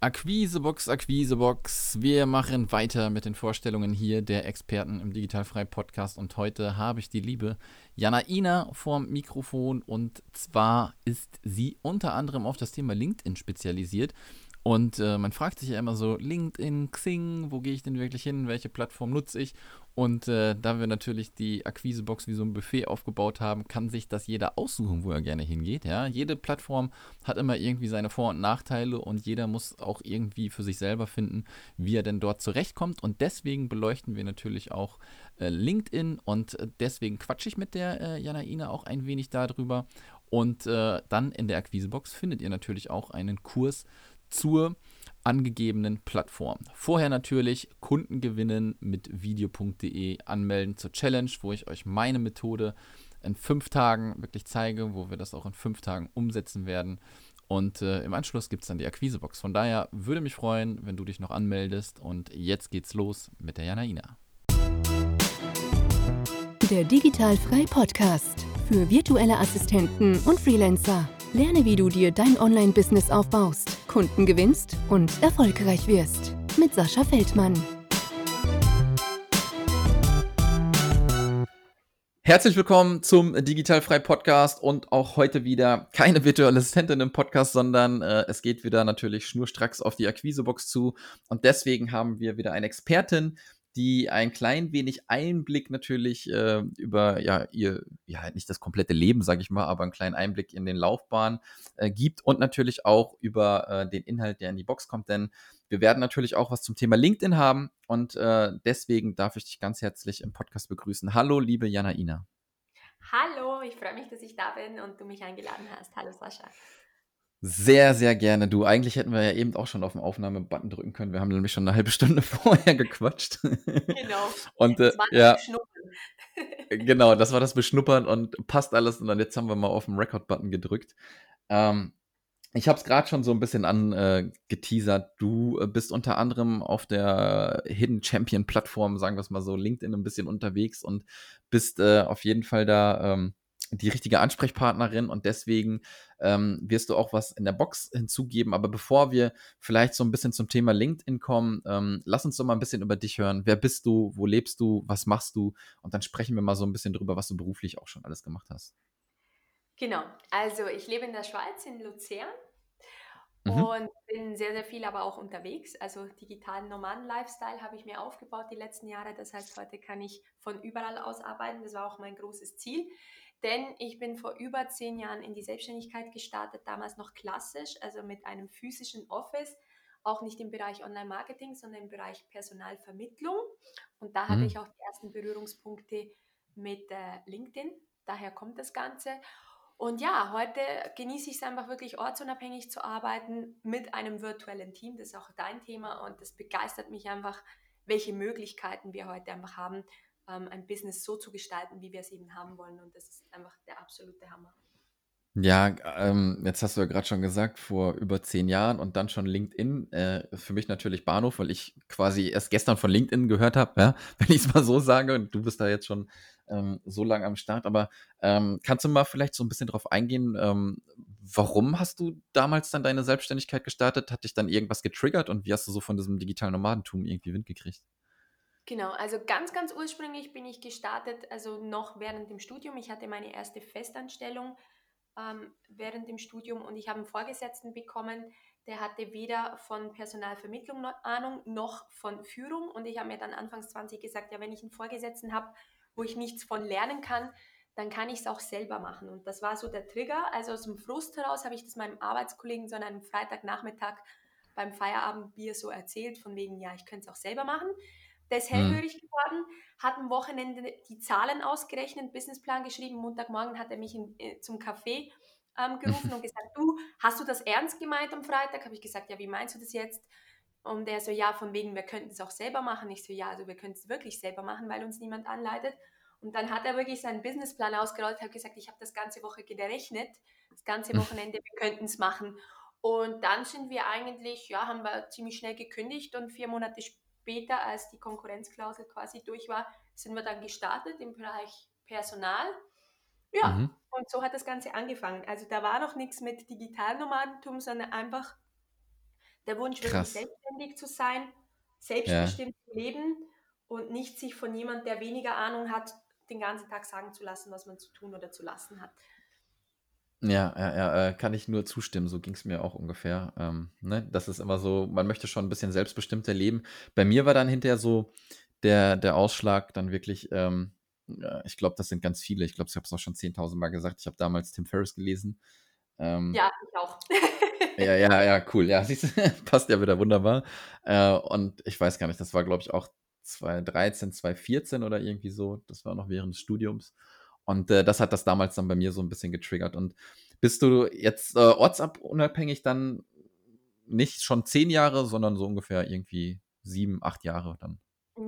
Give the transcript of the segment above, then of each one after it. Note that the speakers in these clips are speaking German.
Akquisebox, Akquisebox. Wir machen weiter mit den Vorstellungen hier der Experten im Digitalfrei Podcast und heute habe ich die liebe Janaina vorm Mikrofon und zwar ist sie unter anderem auf das Thema LinkedIn spezialisiert und äh, man fragt sich ja immer so, LinkedIn, Xing, wo gehe ich denn wirklich hin, welche Plattform nutze ich? Und äh, da wir natürlich die Akquisebox wie so ein Buffet aufgebaut haben, kann sich das jeder aussuchen, wo er gerne hingeht. Ja? Jede Plattform hat immer irgendwie seine Vor- und Nachteile und jeder muss auch irgendwie für sich selber finden, wie er denn dort zurechtkommt. Und deswegen beleuchten wir natürlich auch äh, LinkedIn und äh, deswegen quatsche ich mit der äh, Janaina auch ein wenig darüber. Und äh, dann in der Akquisebox findet ihr natürlich auch einen Kurs zur angegebenen Plattform. Vorher natürlich Kunden gewinnen mit video.de anmelden zur Challenge, wo ich euch meine Methode in fünf Tagen wirklich zeige, wo wir das auch in fünf Tagen umsetzen werden. Und äh, im Anschluss gibt es dann die Akquisebox. Von daher würde mich freuen, wenn du dich noch anmeldest. Und jetzt geht's los mit der Janaina. Der Digitalfrei Podcast für virtuelle Assistenten und Freelancer. Lerne, wie du dir dein Online-Business aufbaust, Kunden gewinnst und erfolgreich wirst. Mit Sascha Feldmann. Herzlich willkommen zum Digitalfrei Podcast und auch heute wieder keine virtuelle Assistentin im Podcast, sondern äh, es geht wieder natürlich schnurstracks auf die Akquisebox zu und deswegen haben wir wieder eine Expertin, die ein klein wenig Einblick natürlich äh, über ja ihr ja nicht das komplette Leben, sage ich mal, aber einen kleinen Einblick in den Laufbahn äh, gibt und natürlich auch über äh, den Inhalt, der in die Box kommt, denn wir werden natürlich auch was zum Thema LinkedIn haben und äh, deswegen darf ich dich ganz herzlich im Podcast begrüßen. Hallo, liebe Janaina. Hallo, ich freue mich, dass ich da bin und du mich eingeladen hast. Hallo Sascha. Sehr, sehr gerne. Du, eigentlich hätten wir ja eben auch schon auf den Aufnahmebutton drücken können. Wir haben nämlich schon eine halbe Stunde vorher gequatscht. Genau. und äh, ja, genau, das war das Beschnuppern und passt alles. Und dann jetzt haben wir mal auf den Record-Button gedrückt. Ähm, ich habe es gerade schon so ein bisschen angeteasert. Äh, du äh, bist unter anderem auf der Hidden Champion Plattform, sagen wir es mal so, LinkedIn ein bisschen unterwegs und bist äh, auf jeden Fall da ähm, die richtige Ansprechpartnerin und deswegen ähm, wirst du auch was in der Box hinzugeben. Aber bevor wir vielleicht so ein bisschen zum Thema LinkedIn kommen, ähm, lass uns doch mal ein bisschen über dich hören. Wer bist du? Wo lebst du? Was machst du? Und dann sprechen wir mal so ein bisschen drüber, was du beruflich auch schon alles gemacht hast. Genau, also ich lebe in der Schweiz, in Luzern. Mhm. Und bin sehr, sehr viel aber auch unterwegs. Also digitalen Nomaden-Lifestyle habe ich mir aufgebaut die letzten Jahre. Das heißt, heute kann ich von überall aus arbeiten. Das war auch mein großes Ziel. Denn ich bin vor über zehn Jahren in die Selbstständigkeit gestartet, damals noch klassisch, also mit einem physischen Office, auch nicht im Bereich Online-Marketing, sondern im Bereich Personalvermittlung. Und da mhm. hatte ich auch die ersten Berührungspunkte mit äh, LinkedIn. Daher kommt das Ganze. Und ja, heute genieße ich es einfach wirklich ortsunabhängig zu arbeiten mit einem virtuellen Team. Das ist auch dein Thema und das begeistert mich einfach, welche Möglichkeiten wir heute einfach haben, ähm, ein Business so zu gestalten, wie wir es eben haben wollen. Und das ist einfach der absolute Hammer. Ja, ähm, jetzt hast du ja gerade schon gesagt, vor über zehn Jahren und dann schon LinkedIn. Äh, für mich natürlich Bahnhof, weil ich quasi erst gestern von LinkedIn gehört habe, ja, wenn ich es mal so sage. Und du bist da jetzt schon ähm, so lange am Start. Aber ähm, kannst du mal vielleicht so ein bisschen drauf eingehen, ähm, warum hast du damals dann deine Selbstständigkeit gestartet? Hat dich dann irgendwas getriggert und wie hast du so von diesem digitalen Nomadentum irgendwie Wind gekriegt? Genau, also ganz, ganz ursprünglich bin ich gestartet, also noch während dem Studium. Ich hatte meine erste Festanstellung ähm, während dem Studium und ich habe einen Vorgesetzten bekommen, der hatte weder von Personalvermittlung Ahnung noch von Führung. Und ich habe mir dann anfangs 20 gesagt, ja, wenn ich einen Vorgesetzten habe, wo ich nichts von lernen kann, dann kann ich es auch selber machen. Und das war so der Trigger. Also aus dem Frust heraus habe ich das meinem Arbeitskollegen so an einem Freitagnachmittag beim Feierabendbier so erzählt, von wegen, ja, ich könnte es auch selber machen. Der ist hellhörig mhm. geworden, hat am Wochenende die Zahlen ausgerechnet, Businessplan geschrieben. Montagmorgen hat er mich in, äh, zum Café ähm, gerufen und gesagt, du, hast du das ernst gemeint am Freitag? Habe ich gesagt, ja, wie meinst du das jetzt? Und er so, ja, von wegen, wir könnten es auch selber machen. Ich so, ja, also wir können es wirklich selber machen, weil uns niemand anleitet. Und dann hat er wirklich seinen Businessplan ausgerollt, hat gesagt, ich habe das ganze Woche gerechnet, das ganze hm. Wochenende, wir könnten es machen. Und dann sind wir eigentlich, ja, haben wir ziemlich schnell gekündigt und vier Monate später später, als die Konkurrenzklausel quasi durch war, sind wir dann gestartet im Bereich Personal. Ja, mhm. und so hat das Ganze angefangen. Also da war noch nichts mit Digitalnomadentum, sondern einfach Der Wunsch, Krass. wirklich selbstständig zu sein, selbstbestimmt ja. leben und nicht sich von jemand, der weniger Ahnung hat, den ganzen Tag sagen zu lassen, was man zu tun oder zu lassen hat. Ja, ja, ja, äh, kann ich nur zustimmen. So ging es mir auch ungefähr. Ähm, ne? Das ist immer so, man möchte schon ein bisschen selbstbestimmter leben. Bei mir war dann hinterher so der, der Ausschlag dann wirklich, ähm, ich glaube, das sind ganz viele. Ich glaube, ich habe es auch schon 10.000 Mal gesagt. Ich habe damals Tim Ferriss gelesen. Ähm, ja, ich auch. ja, ja, ja, cool. Ja, siehst du, passt ja wieder wunderbar. Äh, und ich weiß gar nicht, das war, glaube ich, auch 2013, 2014 oder irgendwie so. Das war noch während des Studiums. Und äh, das hat das damals dann bei mir so ein bisschen getriggert. Und bist du jetzt äh, ortsunabhängig dann nicht schon zehn Jahre, sondern so ungefähr irgendwie sieben, acht Jahre dann?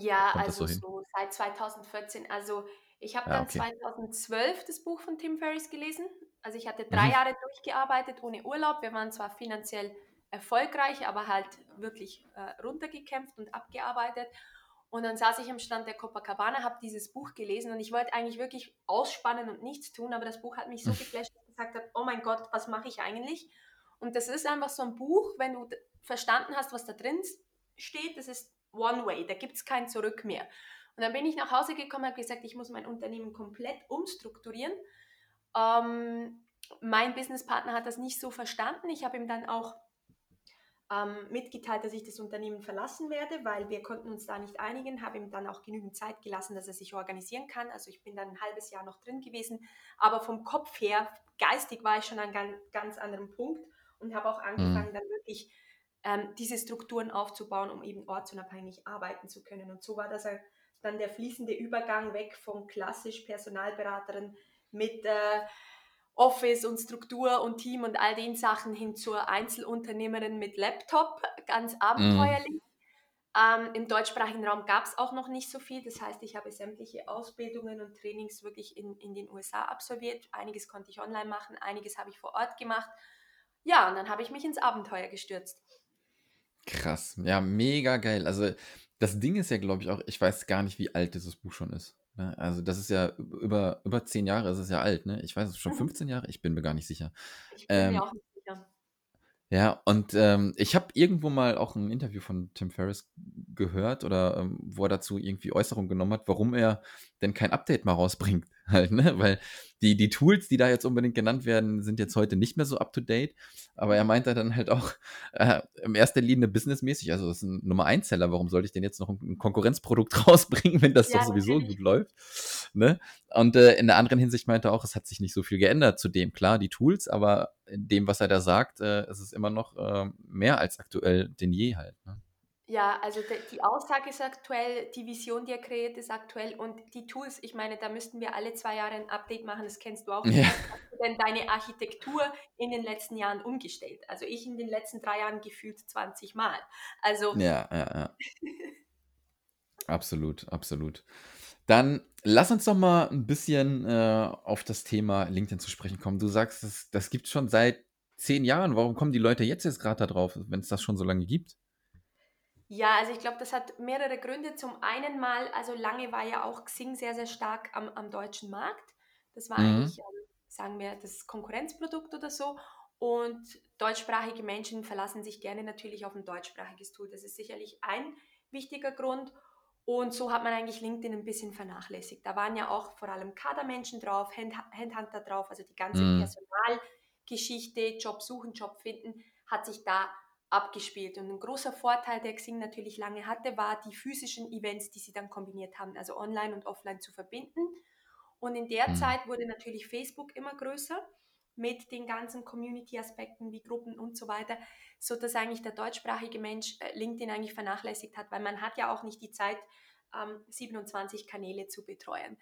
Ja, also so, so, seit 2014. Also ich habe ja, dann okay. 2012 das Buch von Tim Ferriss gelesen. Also ich hatte drei mhm. Jahre durchgearbeitet ohne Urlaub. Wir waren zwar finanziell erfolgreich, aber halt wirklich äh, runtergekämpft und abgearbeitet. Und dann saß ich am Stand der Copacabana, habe dieses Buch gelesen und ich wollte eigentlich wirklich ausspannen und nichts tun, aber das Buch hat mich so geflasht, dass ich gesagt habe, oh mein Gott, was mache ich eigentlich? Und das ist einfach so ein Buch, wenn du verstanden hast, was da drin steht, das ist One Way, da gibt es kein Zurück mehr. Und dann bin ich nach Hause gekommen habe gesagt, ich muss mein Unternehmen komplett umstrukturieren. Ähm, mein Businesspartner hat das nicht so verstanden. Ich habe ihm dann auch ähm, mitgeteilt, dass ich das Unternehmen verlassen werde, weil wir konnten uns da nicht einigen, habe ihm dann auch genügend Zeit gelassen, dass er sich organisieren kann. Also ich bin dann ein halbes Jahr noch drin gewesen, aber vom Kopf her, geistig war ich schon an einem ganz anderen Punkt und habe auch angefangen, mhm. dann wirklich ähm, diese Strukturen aufzubauen, um eben ortsunabhängig arbeiten zu können. Und so war das dann der fließende Übergang weg von klassisch Personalberaterin mit äh, Office und Struktur und Team und all den Sachen hin zur Einzelunternehmerin mit Laptop, ganz abenteuerlich. Mm. Ähm, Im deutschsprachigen Raum gab es auch noch nicht so viel. Das heißt, ich habe sämtliche Ausbildungen und Trainings wirklich in, in den USA absolviert. Einiges konnte ich online machen, einiges habe ich vor Ort gemacht. Ja, und dann habe ich mich ins Abenteuer gestürzt. Krass, ja, mega geil. Also das Ding ist ja, glaube ich, auch, ich weiß gar nicht, wie alt dieses Buch schon ist. Ne? Also das ist ja über, über zehn Jahre ist es ja alt, ne? Ich weiß es schon 15 mhm. Jahre, ich bin mir gar nicht sicher. Ich bin ähm, mir auch nicht sicher. Ja, und ähm, ich habe irgendwo mal auch ein Interview von Tim Ferriss gehört oder ähm, wo er dazu irgendwie Äußerungen genommen hat, warum er denn kein Update mal rausbringt. Halt, ne? Weil die, die Tools, die da jetzt unbedingt genannt werden, sind jetzt heute nicht mehr so up to date. Aber er meint da dann halt auch äh, in erster Linie businessmäßig, also das ist ein Nummer 1 Seller, warum sollte ich denn jetzt noch ein Konkurrenzprodukt rausbringen, wenn das ja, doch sowieso natürlich. gut läuft? Ne? Und äh, in der anderen Hinsicht meinte er auch, es hat sich nicht so viel geändert zu dem, klar, die Tools, aber in dem, was er da sagt, äh, ist es immer noch äh, mehr als aktuell denn je halt. Ne? Ja, also die Aussage ist aktuell, die Vision, die er kreiert, ist aktuell und die Tools, ich meine, da müssten wir alle zwei Jahre ein Update machen, das kennst du auch. Ja. Hast du denn deine Architektur in den letzten Jahren umgestellt? Also ich in den letzten drei Jahren gefühlt 20 Mal. Also. Ja, ja, ja. absolut, absolut. Dann lass uns doch mal ein bisschen äh, auf das Thema LinkedIn zu sprechen kommen. Du sagst, das, das gibt es schon seit zehn Jahren. Warum kommen die Leute jetzt jetzt gerade da drauf, wenn es das schon so lange gibt? Ja, also ich glaube, das hat mehrere Gründe. Zum einen mal, also lange war ja auch Xing sehr, sehr stark am, am deutschen Markt. Das war mhm. eigentlich, ähm, sagen wir, das Konkurrenzprodukt oder so. Und deutschsprachige Menschen verlassen sich gerne natürlich auf ein deutschsprachiges Tool. Das ist sicherlich ein wichtiger Grund. Und so hat man eigentlich LinkedIn ein bisschen vernachlässigt. Da waren ja auch vor allem Kadermenschen drauf, Hand Handhunter drauf, also die ganze mhm. Personalgeschichte, Job suchen, Job finden, hat sich da abgespielt. Und ein großer Vorteil, der Xing natürlich lange hatte, war die physischen Events, die sie dann kombiniert haben, also online und offline zu verbinden. Und in der mhm. Zeit wurde natürlich Facebook immer größer mit den ganzen Community-Aspekten wie Gruppen und so weiter, so dass eigentlich der deutschsprachige Mensch äh, LinkedIn eigentlich vernachlässigt hat, weil man hat ja auch nicht die Zeit, 27 ähm, Kanäle zu betreuen.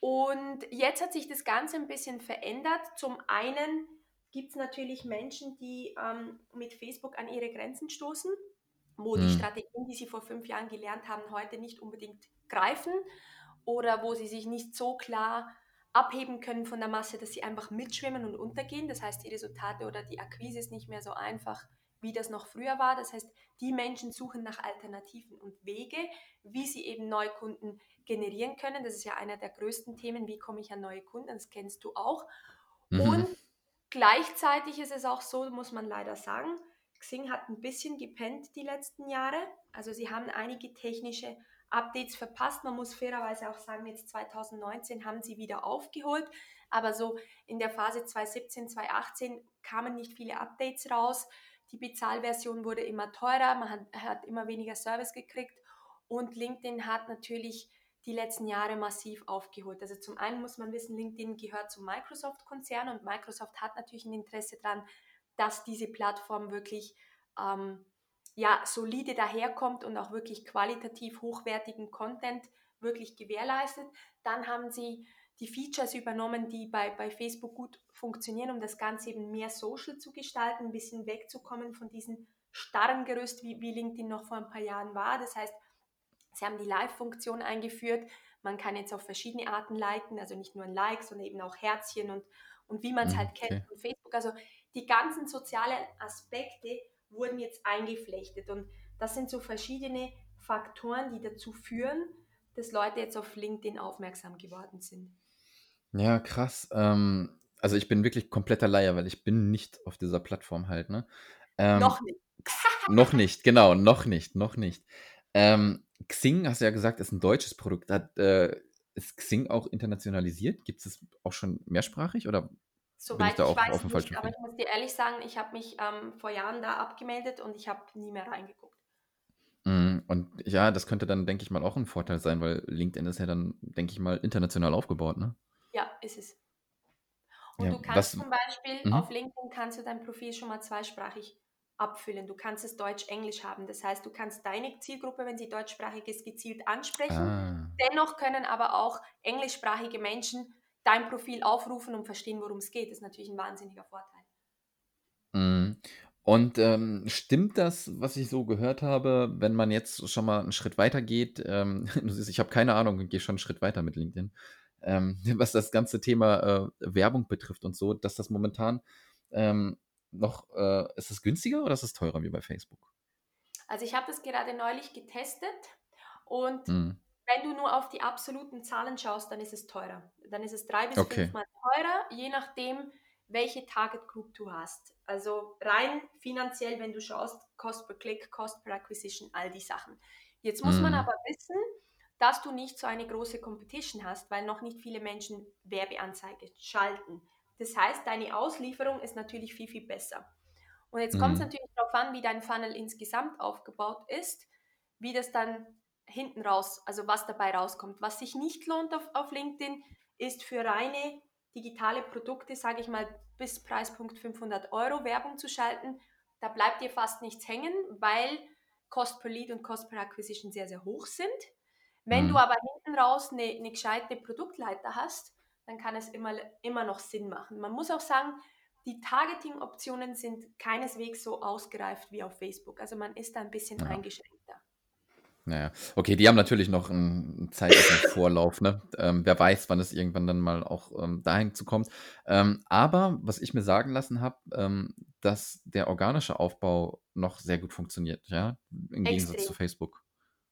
Und jetzt hat sich das Ganze ein bisschen verändert. Zum einen gibt es natürlich Menschen, die ähm, mit Facebook an ihre Grenzen stoßen, wo mhm. die Strategien, die sie vor fünf Jahren gelernt haben, heute nicht unbedingt greifen oder wo sie sich nicht so klar abheben können von der Masse, dass sie einfach mitschwimmen und untergehen. Das heißt, die Resultate oder die Akquise ist nicht mehr so einfach, wie das noch früher war. Das heißt, die Menschen suchen nach Alternativen und Wege, wie sie eben Neukunden generieren können. Das ist ja einer der größten Themen, wie komme ich an neue Kunden, das kennst du auch. Mhm. Und Gleichzeitig ist es auch so, muss man leider sagen, Xing hat ein bisschen gepennt die letzten Jahre. Also sie haben einige technische Updates verpasst. Man muss fairerweise auch sagen, jetzt 2019 haben sie wieder aufgeholt. Aber so in der Phase 2017, 2018 kamen nicht viele Updates raus. Die Bezahlversion wurde immer teurer, man hat, hat immer weniger Service gekriegt und LinkedIn hat natürlich die letzten Jahre massiv aufgeholt. Also zum einen muss man wissen, LinkedIn gehört zum Microsoft-Konzern und Microsoft hat natürlich ein Interesse daran, dass diese Plattform wirklich ähm, ja, solide daherkommt und auch wirklich qualitativ hochwertigen Content wirklich gewährleistet. Dann haben sie die Features übernommen, die bei, bei Facebook gut funktionieren, um das Ganze eben mehr social zu gestalten, ein bisschen wegzukommen von diesem starren Gerüst, wie, wie LinkedIn noch vor ein paar Jahren war. Das heißt, sie haben die Live-Funktion eingeführt. Man kann jetzt auf verschiedene Arten liken, also nicht nur ein Like, sondern eben auch Herzchen und, und wie man es mhm, halt kennt von Facebook. Also die ganzen sozialen Aspekte wurden jetzt eingeflechtet und das sind so verschiedene Faktoren, die dazu führen, dass Leute jetzt auf LinkedIn aufmerksam geworden sind. Ja, krass. Ähm, also ich bin wirklich kompletter Laie, weil ich bin nicht auf dieser Plattform halt, ne? Ähm, noch nicht. noch nicht, genau, noch nicht, noch nicht. Ähm, Xing, hast du ja gesagt, ist ein deutsches Produkt. Hat, äh, ist Xing auch internationalisiert? Gibt es auch schon mehrsprachig oder Soweit ich, da ich weiß nicht, aber ich muss dir ehrlich sagen, ich habe mich ähm, vor Jahren da abgemeldet und ich habe nie mehr reingeguckt. Mm, und ja, das könnte dann, denke ich mal, auch ein Vorteil sein, weil LinkedIn ist ja dann, denke ich mal, international aufgebaut, ne? Ja, ist es. Und ja, du kannst was, zum Beispiel mhm. auf LinkedIn kannst du dein Profil schon mal zweisprachig abfüllen. Du kannst es Deutsch-Englisch haben. Das heißt, du kannst deine Zielgruppe, wenn sie deutschsprachig ist, gezielt ansprechen. Ah. Dennoch können aber auch englischsprachige Menschen dein Profil aufrufen und verstehen, worum es geht. Das ist natürlich ein wahnsinniger Vorteil. Mhm. Und ähm, stimmt das, was ich so gehört habe, wenn man jetzt schon mal einen Schritt weiter geht? Ähm, ich habe keine Ahnung, ich gehe schon einen Schritt weiter mit LinkedIn ähm, was das ganze Thema äh, Werbung betrifft und so, dass das momentan ähm, noch, äh, ist es günstiger oder ist es teurer wie bei Facebook? Also ich habe das gerade neulich getestet und mhm. wenn du nur auf die absoluten Zahlen schaust, dann ist es teurer. Dann ist es drei bis okay. fünfmal teurer, je nachdem, welche Target Group du hast. Also rein finanziell, wenn du schaust, Cost per Click, Cost per Acquisition, all die Sachen. Jetzt muss mhm. man aber wissen, dass du nicht so eine große Competition hast, weil noch nicht viele Menschen Werbeanzeige schalten. Das heißt, deine Auslieferung ist natürlich viel, viel besser. Und jetzt mhm. kommt es natürlich darauf an, wie dein Funnel insgesamt aufgebaut ist, wie das dann hinten raus, also was dabei rauskommt. Was sich nicht lohnt auf, auf LinkedIn, ist für reine digitale Produkte, sage ich mal, bis Preispunkt 500 Euro Werbung zu schalten. Da bleibt dir fast nichts hängen, weil Cost per Lead und Cost per Acquisition sehr, sehr hoch sind. Wenn mhm. du aber hinten raus eine, eine gescheite Produktleiter hast, dann kann es immer, immer noch Sinn machen. Man muss auch sagen, die Targeting-Optionen sind keineswegs so ausgereift wie auf Facebook. Also man ist da ein bisschen ja. eingeschränkter. Naja, okay, die haben natürlich noch einen zeitlichen Vorlauf, ne? Ähm, wer weiß, wann es irgendwann dann mal auch ähm, dahin zu kommt. Ähm, aber was ich mir sagen lassen habe, ähm, dass der organische Aufbau noch sehr gut funktioniert, ja, im Extrem. Gegensatz zu Facebook.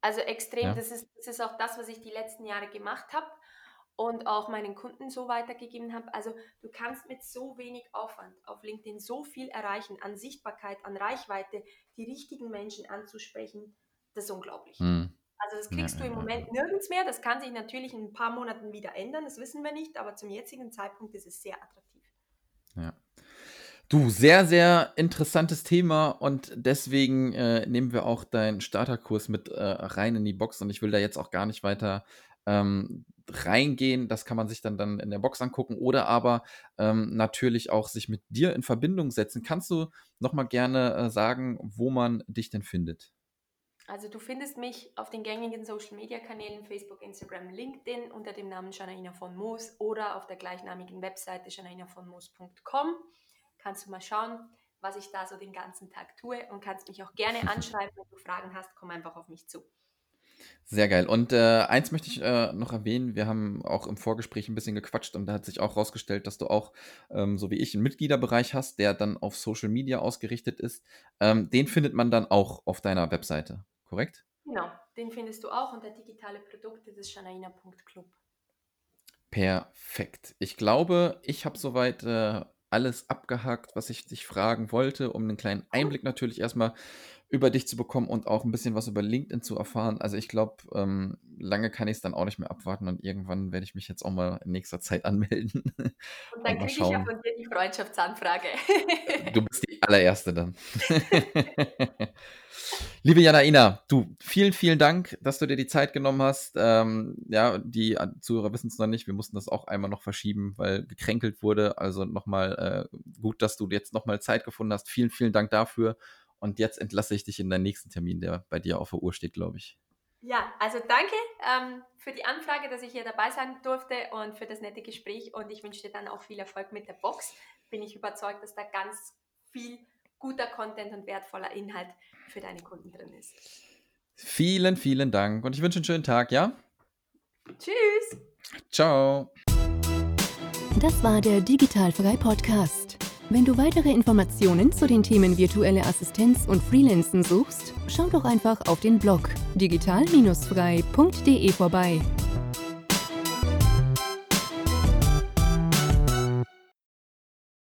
Also extrem, ja. das, ist, das ist auch das, was ich die letzten Jahre gemacht habe und auch meinen Kunden so weitergegeben habe. Also du kannst mit so wenig Aufwand auf LinkedIn so viel erreichen an Sichtbarkeit, an Reichweite, die richtigen Menschen anzusprechen. Das ist unglaublich. Hm. Also das kriegst ja, du im Moment nirgends mehr. Das kann sich natürlich in ein paar Monaten wieder ändern, das wissen wir nicht, aber zum jetzigen Zeitpunkt ist es sehr attraktiv. Ja. Du, sehr, sehr interessantes Thema und deswegen äh, nehmen wir auch deinen Starterkurs mit äh, rein in die Box und ich will da jetzt auch gar nicht weiter ähm, reingehen. Das kann man sich dann, dann in der Box angucken oder aber ähm, natürlich auch sich mit dir in Verbindung setzen. Kannst du nochmal gerne äh, sagen, wo man dich denn findet? Also du findest mich auf den gängigen Social Media Kanälen Facebook, Instagram, LinkedIn unter dem Namen Janaina von Moos oder auf der gleichnamigen Webseite janainavonmoos.com kannst du mal schauen, was ich da so den ganzen Tag tue und kannst mich auch gerne anschreiben, wenn du Fragen hast, komm einfach auf mich zu. Sehr geil. Und äh, eins möchte ich äh, noch erwähnen, wir haben auch im Vorgespräch ein bisschen gequatscht und da hat sich auch rausgestellt, dass du auch, ähm, so wie ich, einen Mitgliederbereich hast, der dann auf Social Media ausgerichtet ist. Ähm, den findet man dann auch auf deiner Webseite, korrekt? Genau, den findest du auch unter digitale Produkte des shanaina.club. Perfekt. Ich glaube, ich habe soweit äh, alles abgehakt, was ich dich fragen wollte, um einen kleinen Einblick natürlich erstmal über dich zu bekommen und auch ein bisschen was über LinkedIn zu erfahren. Also ich glaube, ähm, lange kann ich es dann auch nicht mehr abwarten und irgendwann werde ich mich jetzt auch mal in nächster Zeit anmelden. Und dann kriege ich ja von dir die Freundschaftsanfrage. du bist die allererste dann. Liebe Janaina, du, vielen, vielen Dank, dass du dir die Zeit genommen hast. Ähm, ja, die Zuhörer wissen es noch nicht. Wir mussten das auch einmal noch verschieben, weil gekränkelt wurde. Also nochmal äh, gut, dass du jetzt nochmal Zeit gefunden hast. Vielen, vielen Dank dafür. Und jetzt entlasse ich dich in deinen nächsten Termin, der bei dir auf der Uhr steht, glaube ich. Ja, also danke ähm, für die Anfrage, dass ich hier dabei sein durfte und für das nette Gespräch. Und ich wünsche dir dann auch viel Erfolg mit der Box. Bin ich überzeugt, dass da ganz viel guter Content und wertvoller Inhalt für deine Kunden drin ist. Vielen, vielen Dank und ich wünsche einen schönen Tag, ja? Tschüss. Ciao. Das war der Digitalfrei Podcast. Wenn du weitere Informationen zu den Themen virtuelle Assistenz und Freelancen suchst, schau doch einfach auf den Blog digital-frei.de vorbei.